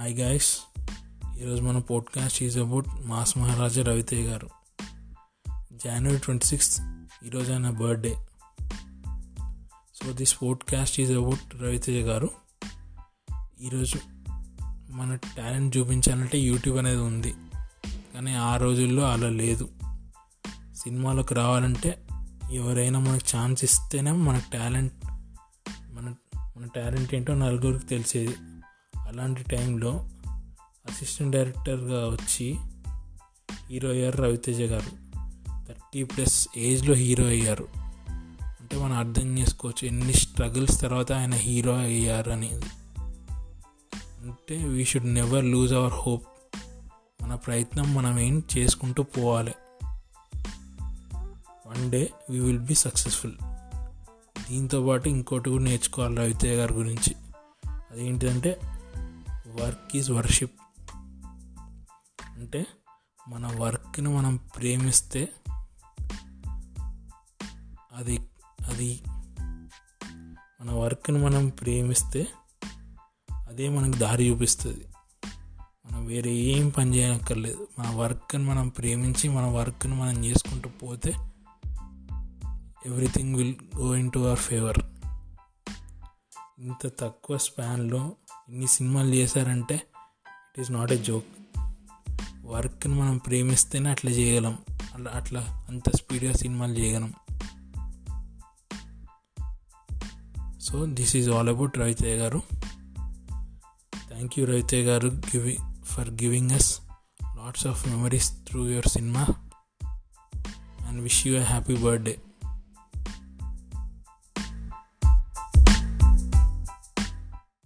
Hi guys ఈరోజు మన podcast is about mass Maharaja Ravi Teja గారు. జనవరి ట్వంటీ సిక్స్త్ ఈరోజు ఆయన birthday so this podcast is about Ravi Teja గారు. ఈరోజు మన టాలెంట్ చూపించాలంటే యూట్యూబ్ అనేది ఉంది. కానీ ఆ రోజుల్లో అలా లేదు. సినిమాలోకి రావాలంటే ఎవరైనా మనకు ఛాన్స్ ఇస్తేనే మన టాలెంట్ మన మన టాలెంట్ ఏంటో నలుగురికి తెలిసేది. అలాంటి టైంలో అసిస్టెంట్ డైరెక్టర్గా వచ్చి హీరో అయ్యారు రవితేజ గారు. థర్టీ ప్లస్ ఏజ్లో హీరో అయ్యారు. అంటే మనం అర్థం చేసుకోవచ్చు ఎన్ని స్ట్రగుల్స్ తర్వాత ఆయన హీరో అయ్యారు అనేది అంటే we should never lose our hope మన ప్రయత్నం మనం ఏం చేసుకుంటూ పోవాలి. One day we will be successful దీంతోపాటు ఇంకోటి కూడా నేర్చుకోవాలి రవితేజ గారి గురించి. అదేంటిదంటే వర్క్ ఈజ్ వర్షిప్. అంటే మన వర్క్ని మనం ప్రేమిస్తే అది అది మన వర్క్ని మనం ప్రేమిస్తే అదే మనకు దారి చూపిస్తుంది. మనం వేరే ఏం పని చేయనక్కర్లేదు. మన వర్క్ని మనం ప్రేమించి మన వర్క్ని మనం చేసుకుంటూ పోతే everything will go into our favour. ఇంత తక్కువ స్పాన్లో ఇన్ని సినిమాలు చేశారంటే it is not a joke వర్క్ని మనం ప్రేమిస్తేనే అట్లా చేయగలం. అట్లా అట్లా అంత స్పీడ్గా సినిమాలు చేయగలం. So this is all about Ravi Teja గారు. థ్యాంక్ యూ రవితేజ గారు give for giving us lots of memories through your cinema and wish you happy birthday